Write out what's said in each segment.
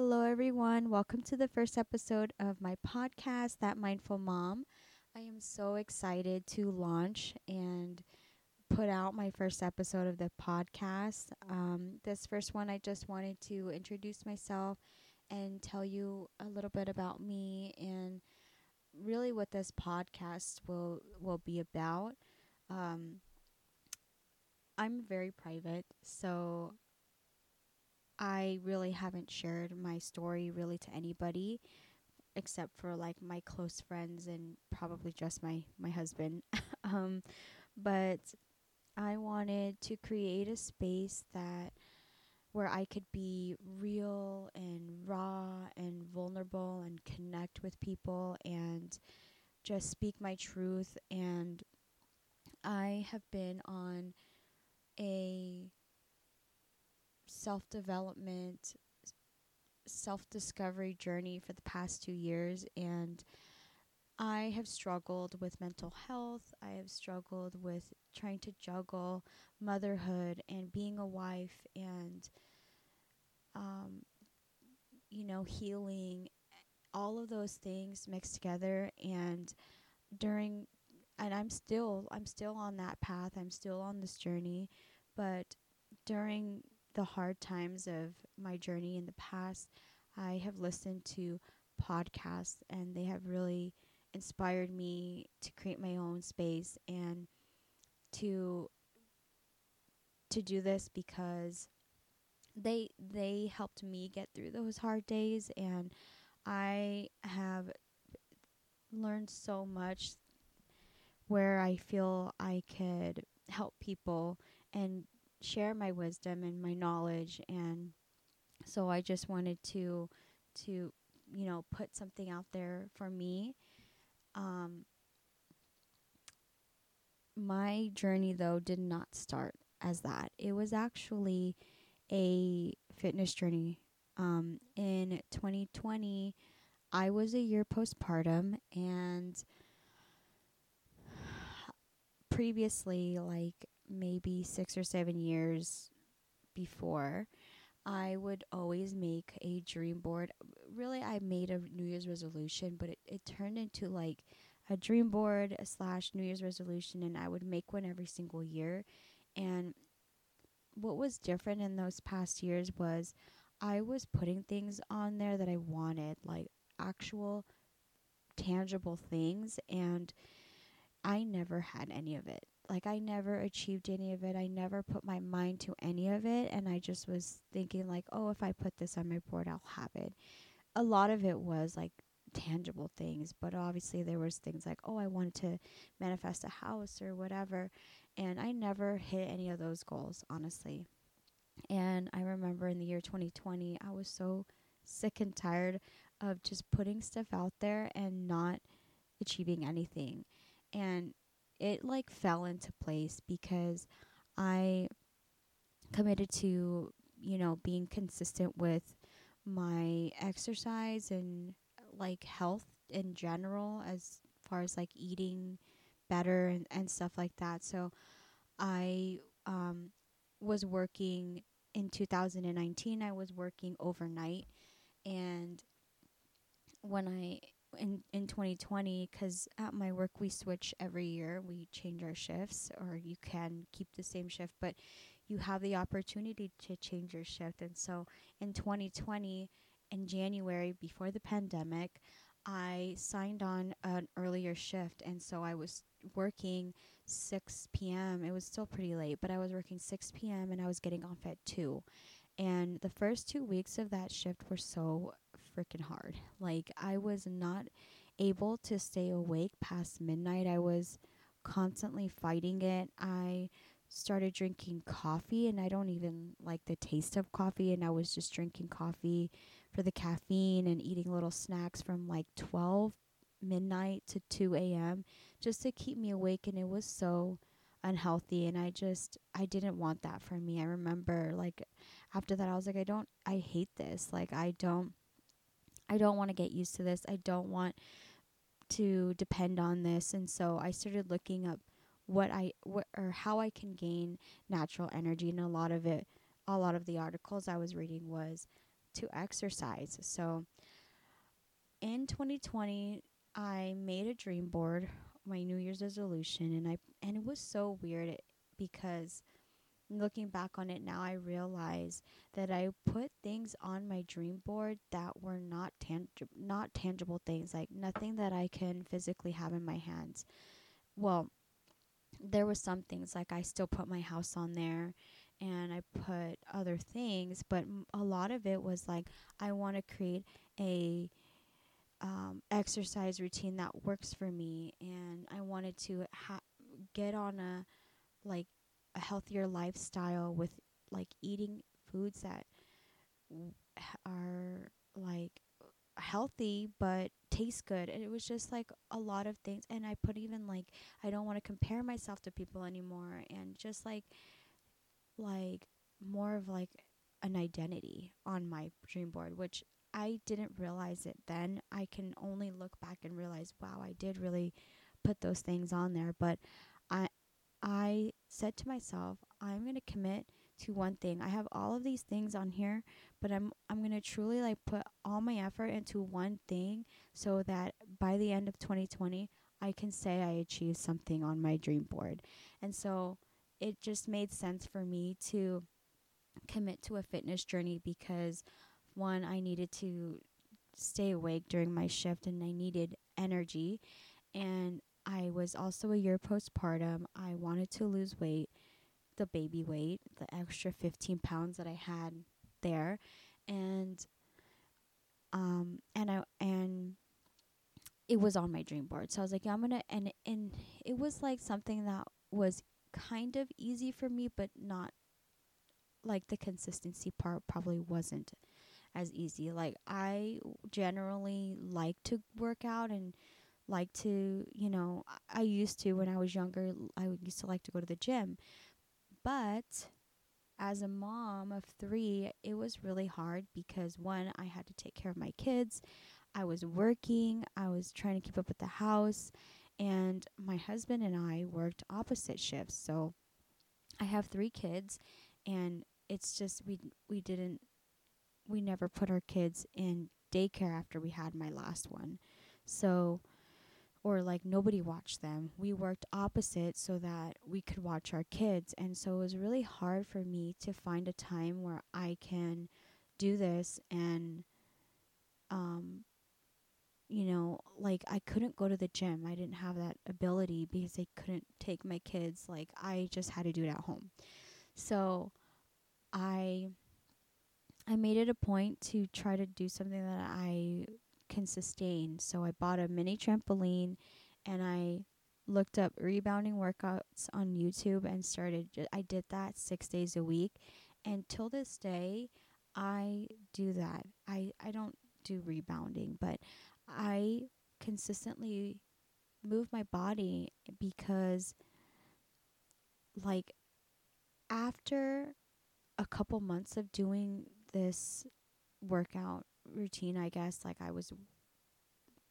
Hello, everyone. Welcome to the first episode of my podcast, That Mindful Mom. I am so excited to launch and put out my first episode of the podcast. Um, this first one, I just wanted to introduce myself and tell you a little bit about me and really what this podcast will will be about. Um, I'm very private, so I really haven't shared my story really to anybody except for like my close friends and probably just my my husband. um, but I wanted to create a space that where I could be real and raw and vulnerable and connect with people and just speak my truth and I have been on a self development, self discovery journey for the past two years, and I have struggled with mental health. I have struggled with trying to juggle motherhood and being a wife and, um, you know, healing, all of those things mixed together. And during, and I'm still, I'm still on that path. I'm still on this journey, but during the hard times of my journey in the past, I have listened to podcasts and they have really inspired me to create my own space and to to do this because they they helped me get through those hard days and I have learned so much where I feel I could help people and share my wisdom and my knowledge and so I just wanted to to you know put something out there for me. Um my journey though did not start as that. It was actually a fitness journey. Um in 2020 I was a year postpartum and previously like maybe six or seven years before, I would always make a dream board. Really, I made a New Year's resolution, but it, it turned into like a dream board slash New Year's resolution, and I would make one every single year. And what was different in those past years was I was putting things on there that I wanted, like actual tangible things, and I never had any of it like I never achieved any of it. I never put my mind to any of it and I just was thinking like, "Oh, if I put this on my board, I'll have it." A lot of it was like tangible things, but obviously there was things like, "Oh, I wanted to manifest a house or whatever." And I never hit any of those goals, honestly. And I remember in the year 2020, I was so sick and tired of just putting stuff out there and not achieving anything. And it like fell into place because I committed to, you know, being consistent with my exercise and like health in general as far as like eating better and, and stuff like that. So I um was working in 2019 I was working overnight and when I in in 2020 because at my work we switch every year we change our shifts or you can keep the same shift but you have the opportunity to change your shift and so in 2020 in January before the pandemic I signed on an earlier shift and so I was working 6 p.m. It was still pretty late, but I was working 6 p.m. and I was getting off at 2. And the first 2 weeks of that shift were so freaking hard. Like I was not able to stay awake past midnight. I was constantly fighting it. I started drinking coffee and I don't even like the taste of coffee and I was just drinking coffee for the caffeine and eating little snacks from like 12 midnight to 2 a.m. just to keep me awake and it was so unhealthy and I just I didn't want that for me. I remember like after that I was like I don't I hate this. Like I don't I don't want to get used to this. I don't want to depend on this. And so I started looking up what I what or how I can gain natural energy and a lot of it a lot of the articles I was reading was to exercise. So in 2020, I made a dream board, my New Year's resolution, and I and it was so weird eh, because looking back on it now, I realize that I put things on my dream board that were not tangible, not tangible things, like nothing that I can physically have in my hands. Well, there was some things like I still put my house on there and I put other things, but m- a lot of it was like I want to create a um, exercise routine that works for me, and I wanted to ha- get on a like a healthier lifestyle with like eating foods that are like healthy but taste good. And it was just like a lot of things. And i put even like i don't want to compare myself to people anymore and just like like more of like an identity on my dream board which i didn't realize it then. I can only look back and realize wow i did really put those things on there. But i said to myself i'm going to commit to one thing. I have all of these things on here but i'm i'm going to truly like put all my effort into one thing so that by the end of 2020 i can say i achieved something on my dream board. And so it just made sense for me to commit to a fitness journey because one I needed to stay awake during my shift and I needed energy. And I was also a year postpartum. I wanted to lose weight, the baby weight, the extra 15 pounds that I had there and um and I and it was on my dream board. So I was like, yeah, I'm to and and it was like something that was kind of easy for me, but not like the consistency part probably wasn't as easy. Like I generally like to work out and like to, you know, I used to when I was younger, I used to like to go to the gym. But as a mom of 3, it was really hard because one, I had to take care of my kids. I was working, I was trying to keep up with the house, and my husband and I worked opposite shifts. So I have 3 kids and it's just we we didn't we never put our kids in daycare after we had my last one. So or like nobody watched them. We worked opposite so that we could watch our kids and so it was really hard for me to find a time where I can do this and um you know, like I couldn't go to the gym. I didn't have that ability because I couldn't take my kids. Like I just had to do it at home. So I I made it a point to try to do something that I can sustain. So I bought a mini trampoline and I looked up rebounding workouts on YouTube and started I did that 6 days a week and till this day I do that. I I don't do rebounding, but I consistently move my body because like after a couple months of doing this workout routine, I guess, like I was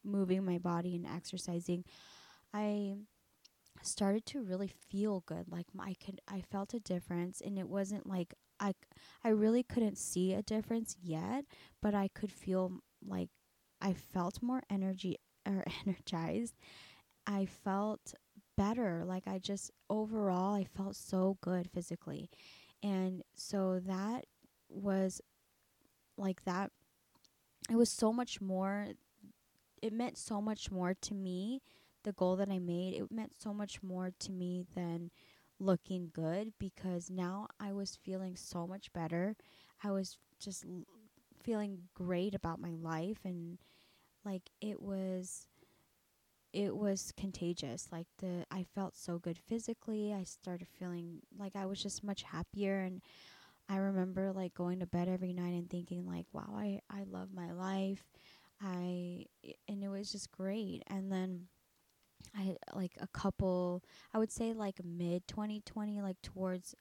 moving my body and exercising, I started to really feel good. Like I could, I felt a difference, and it wasn't like I, I really couldn't see a difference yet, but I could feel like I felt more energy or energized. I felt better. Like I just overall, I felt so good physically. And so that was like that. It was so much more, it meant so much more to me, the goal that I made. It meant so much more to me than looking good because now I was feeling so much better. I was just l- feeling great about my life and like it was it was contagious. Like the I felt so good physically. I started feeling like I was just much happier and I remember like going to bed every night and thinking like, wow, I I love my life. I and it was just great. And then I like a couple I would say like mid 2020 like towards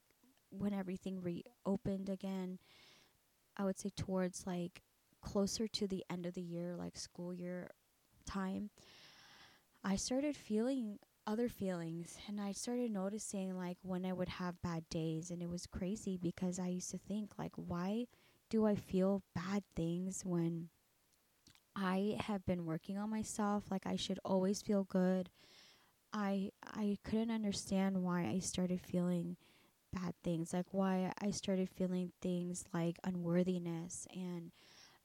when everything reopened again. I would say towards like closer to the end of the year, like school year time. I started feeling other feelings and I started noticing like when I would have bad days and it was crazy because I used to think like why do I feel bad things when I have been working on myself? Like I should always feel good. I I couldn't understand why I started feeling bad things, like why I started feeling things like unworthiness and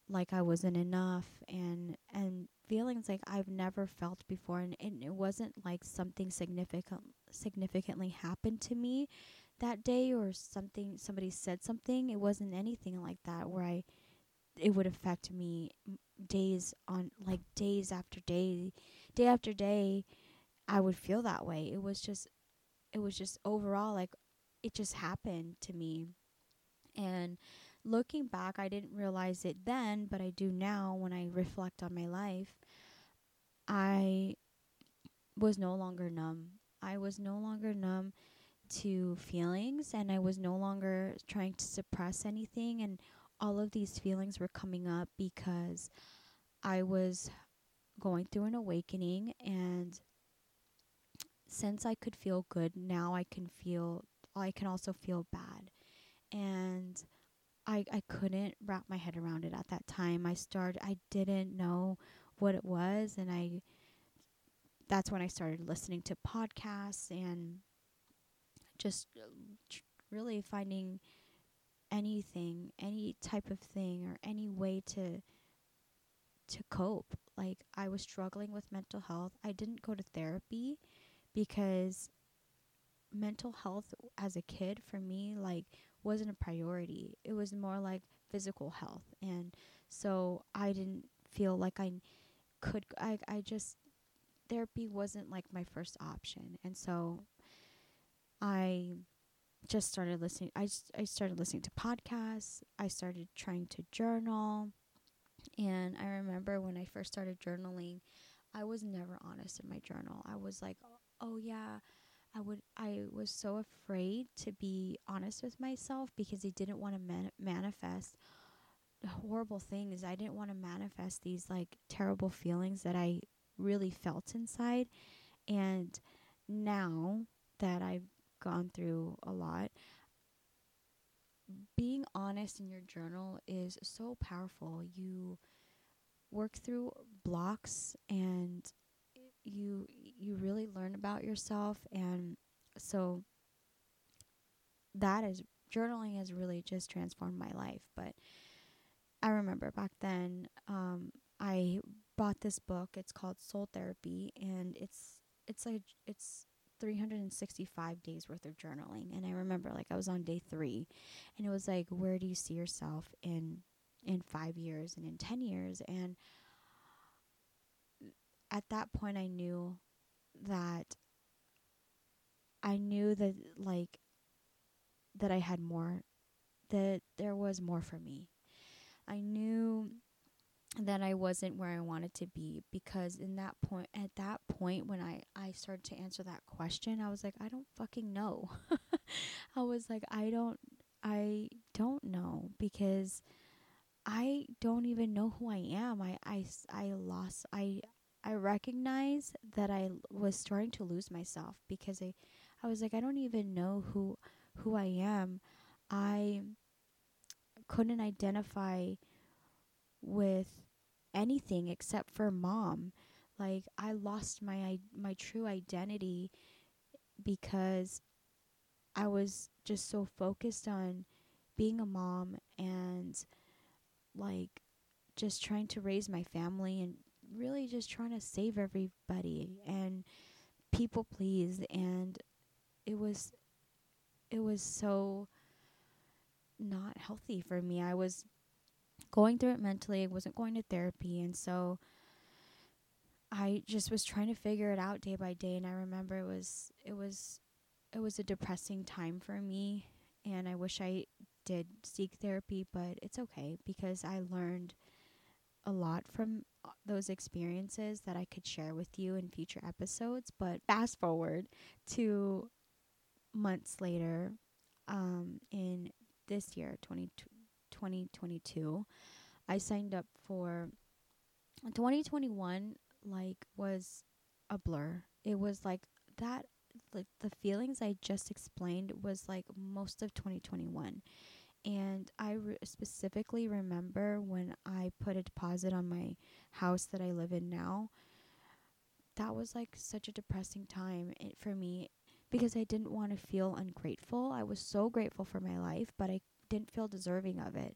like I wasn't enough and and feelings like I've never felt before and, it wasn't like something significant significantly happened to me that day or something somebody said something. It wasn't anything like that where I it would affect me days on like days after day day after day I would feel that way. It was just it was just overall like it just happened to me. And looking back, I didn't realize it then, but I do now when I reflect on my life. I was no longer numb. I was no longer numb to feelings and I was no longer trying to suppress anything and all of these feelings were coming up because I was going through an awakening and since I could feel good, now I can feel I can also feel bad. And I I couldn't wrap my head around it at that time. I started I didn't know what it was and I that's when I started listening to podcasts and just uh, really finding anything, any type of thing or any way to to cope. Like I was struggling with mental health. I didn't go to therapy because mental health as a kid for me like wasn't a priority. It was more like physical health. And so I didn't feel like I could I I just therapy wasn't like my first option. And so I just started listening I I started listening to podcasts. I started trying to journal. And I remember when I first started journaling, I was never honest in my journal. I was like, "Oh yeah, I would I was so afraid to be honest with myself because I didn't want to man- manifest horrible things. I didn't want to manifest these like terrible feelings that I really felt inside. And now that I've gone through a lot, being honest in your journal is so powerful. You work through blocks and you you really learn about yourself. And so that is journaling has really just transformed my life. But i remember back then um i bought this book. It's called soul therapy. And it's it's like it's 365 days worth of journaling. And i remember like i was on day 3 and it was like where do you see yourself in in 5 years and in 10 years? And at that point I knew that I knew that like that I had more that there was more for me. I knew that I wasn't where I wanted to be because in that point at that point when I I started to answer that question, I was like I don't fucking know. I was like I don't I don't know because I don't even know who I am. I I I lost I I recognized that I was starting to lose myself because I I was like I don't even know who who I am. I couldn't identify with anything except for mom. Like I lost my my true identity because I was just so focused on being a mom and like just trying to raise my family and really just trying to save everybody and people please and it was it was so not healthy for me. I was going through it mentally. I wasn't going to therapy and so I just was trying to figure it out day by day and I remember it was it was it was a depressing time for me and I wish I did seek therapy, but it's okay because I learned a lot from uh, those experiences that I could share with you in future episodes. But fast forward to months later, um, in this year, 20, 2022, I signed up for 2021, like, was a blur. It was like that, like, the feelings I just explained was like most of 2021. And I re- specifically remember when I put a deposit on my house that I live in now. That was like such a depressing time it, for me because I didn't want to feel ungrateful. I was so grateful for my life, but I didn't feel deserving of it.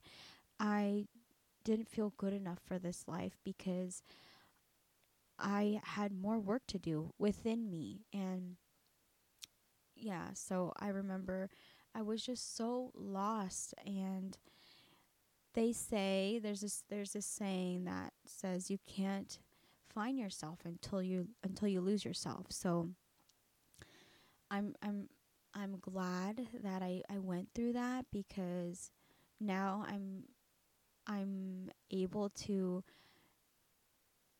I didn't feel good enough for this life because I had more work to do within me. And yeah, so I remember I was just so lost and they say there's this there's this saying that says you can't find yourself until you until you lose yourself. So I'm I'm I'm glad that I, I went through that because now I'm I'm able to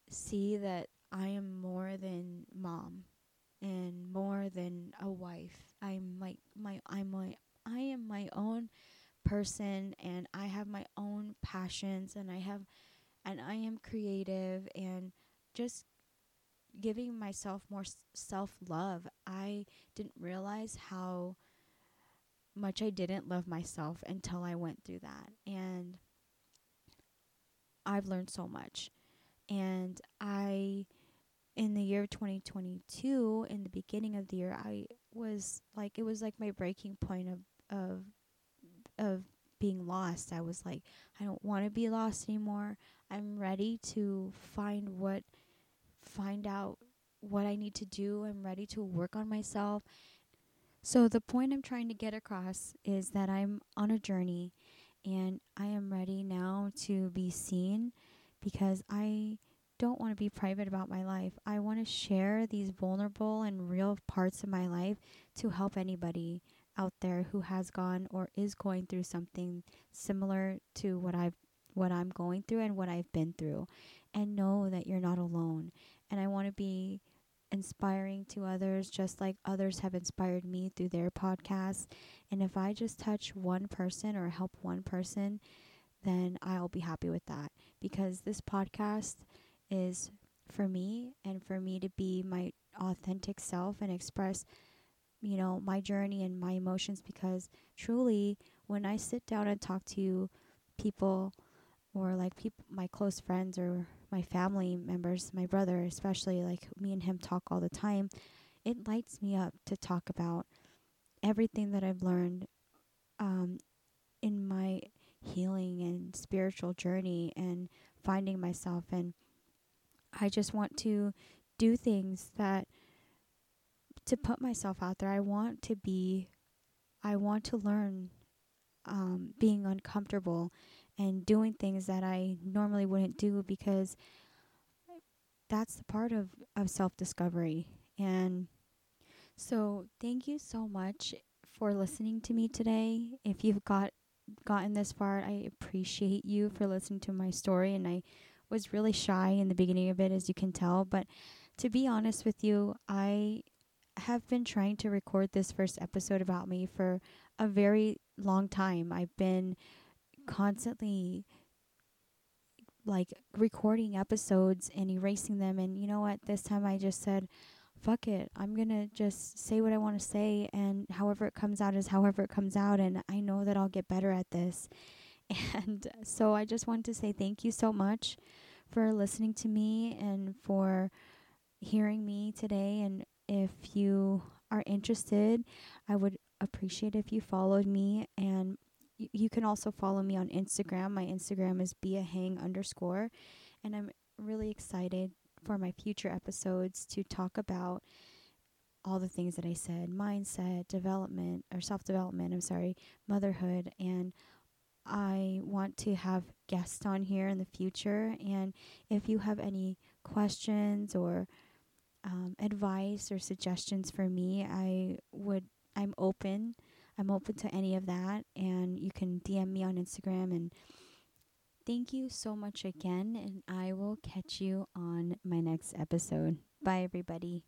see that I am more than mom and more than a wife. I'm like my I'm my I am my own person and I have my own passions and I have and I am creative and just giving myself more s- self-love. I didn't realize how much I didn't love myself until I went through that. And I've learned so much. And I in the year 2022 in the beginning of the year I was like it was like my breaking point of of of being lost. I was like I don't want to be lost anymore. I'm ready to find what find out what I need to do. I'm ready to work on myself. So the point I'm trying to get across is that I'm on a journey and I am ready now to be seen because I don't want to be private about my life. I want to share these vulnerable and real parts of my life to help anybody out there who has gone or is going through something similar to what I've what I'm going through and what I've been through and know that you're not alone. And I want to be inspiring to others just like others have inspired me through their podcasts. And if I just touch one person or help one person, then I'll be happy with that because this podcast is for me and for me to be my authentic self and express you know my journey and my emotions because truly when I sit down and talk to people or like people my close friends or my family members, my brother especially, like me and him talk all the time, it lights me up to talk about everything that I've learned um, in my healing and spiritual journey and finding myself. And I just want to do things that to put myself out there. I want to be I want to learn um, being uncomfortable and doing things that I normally wouldn't do because that's the part of, of self discovery. And so, thank you so much for listening to me today. If you've got gotten this far, I appreciate you for listening to my story. And I was really shy in the beginning of it, as you can tell. But to be honest with you, I have been trying to record this first episode about me for a very long time. I've been constantly like recording episodes and erasing them. And you know what? This time I just said fuck it. I'm going to just say what I want to say and however it comes out is however it comes out and I know that I'll get better at this. And so I just want to say thank you so much for listening to me and for hearing me today and if you are interested I would appreciate if you followed me and you can also follow me on Instagram. My Instagram is beahang underscore. And I'm really excited for my future episodes to talk about all the things that I said mindset, development, or self development, I'm sorry, motherhood. And I want to have guests on here in the future. And if you have any questions or um, advice or suggestions for me, I would, I'm open I'm open to any of that. And you can DM me on Instagram. And thank you so much again. And I will catch you on my next episode. Bye, everybody.